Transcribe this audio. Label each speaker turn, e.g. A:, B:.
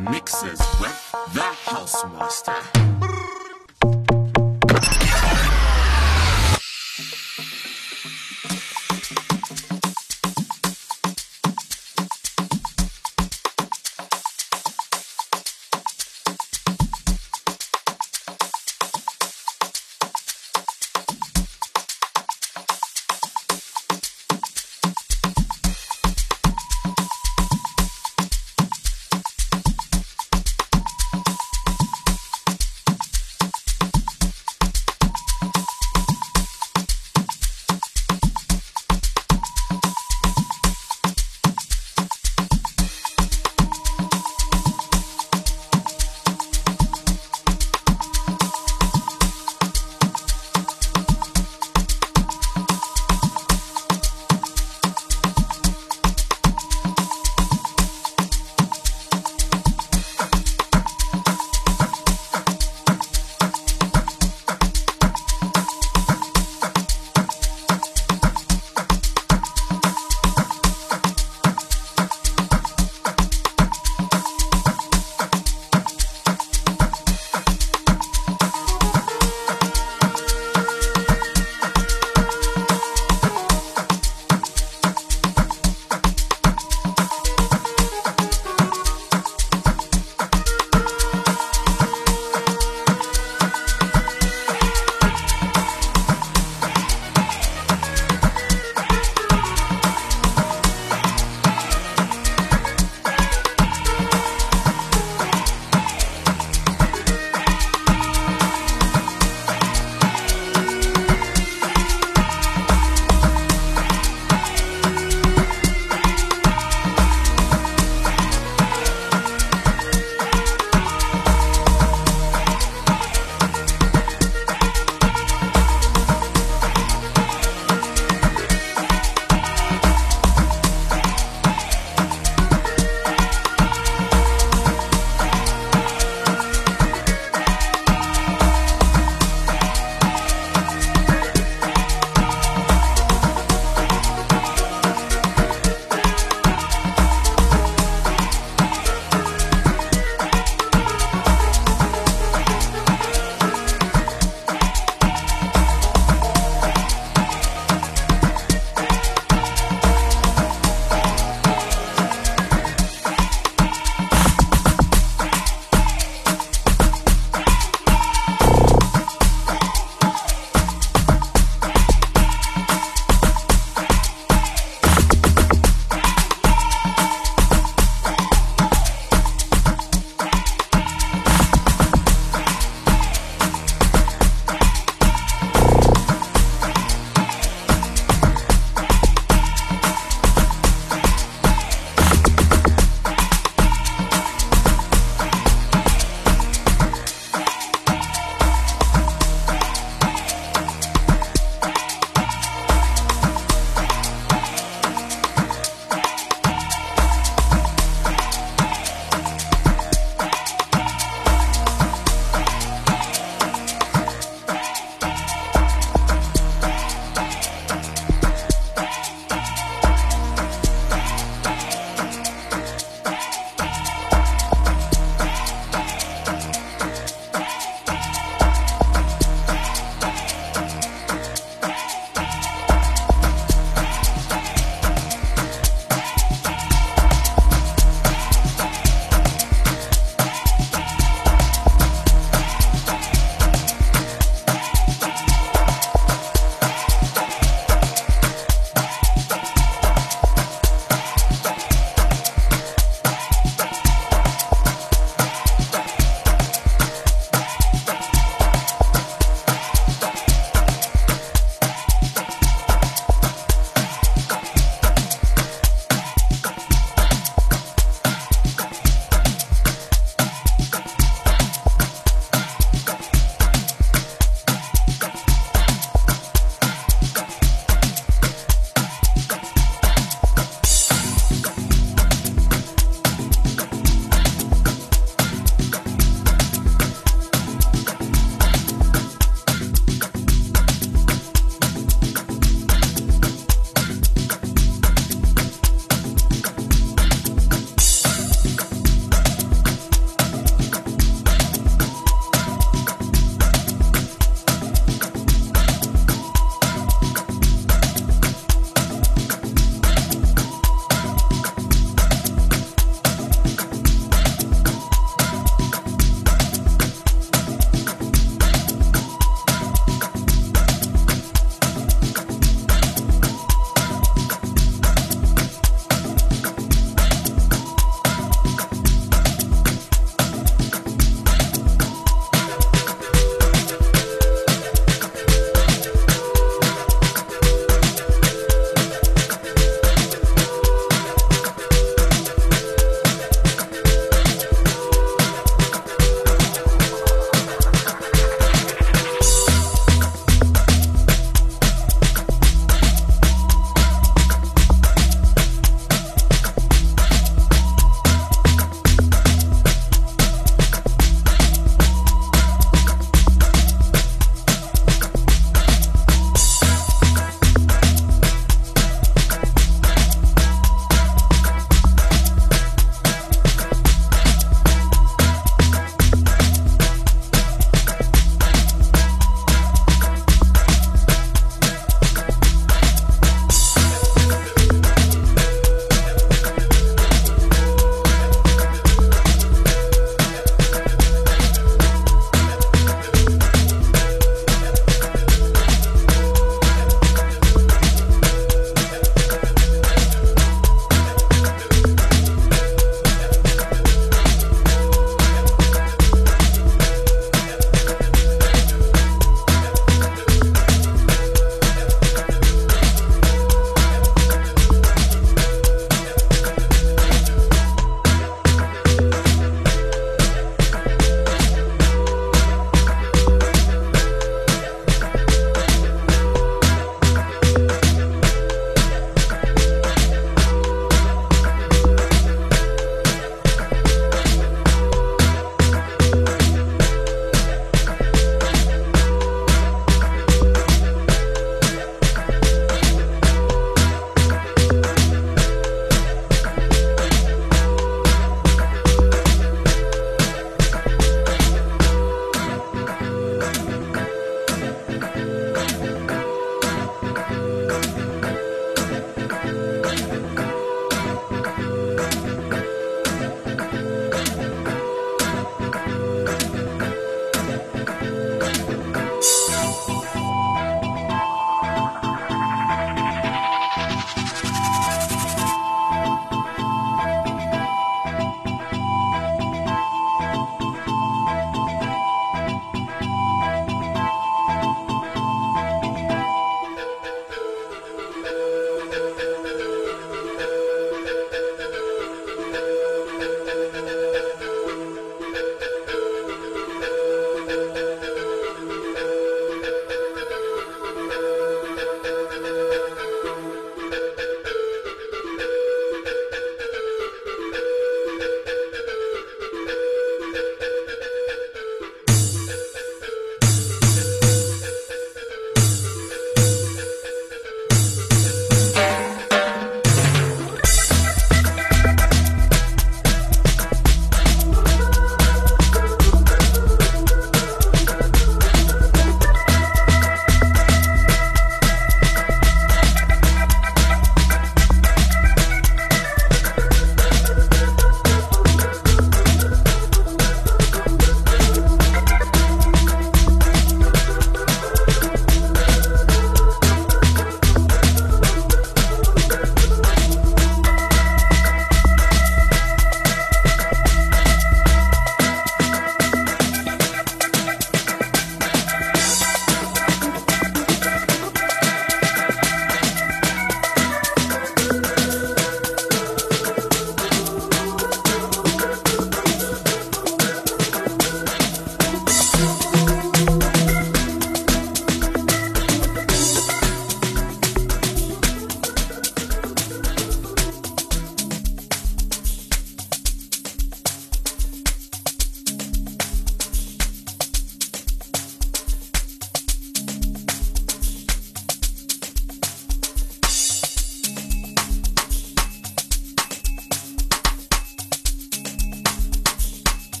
A: Mixes with the House Master.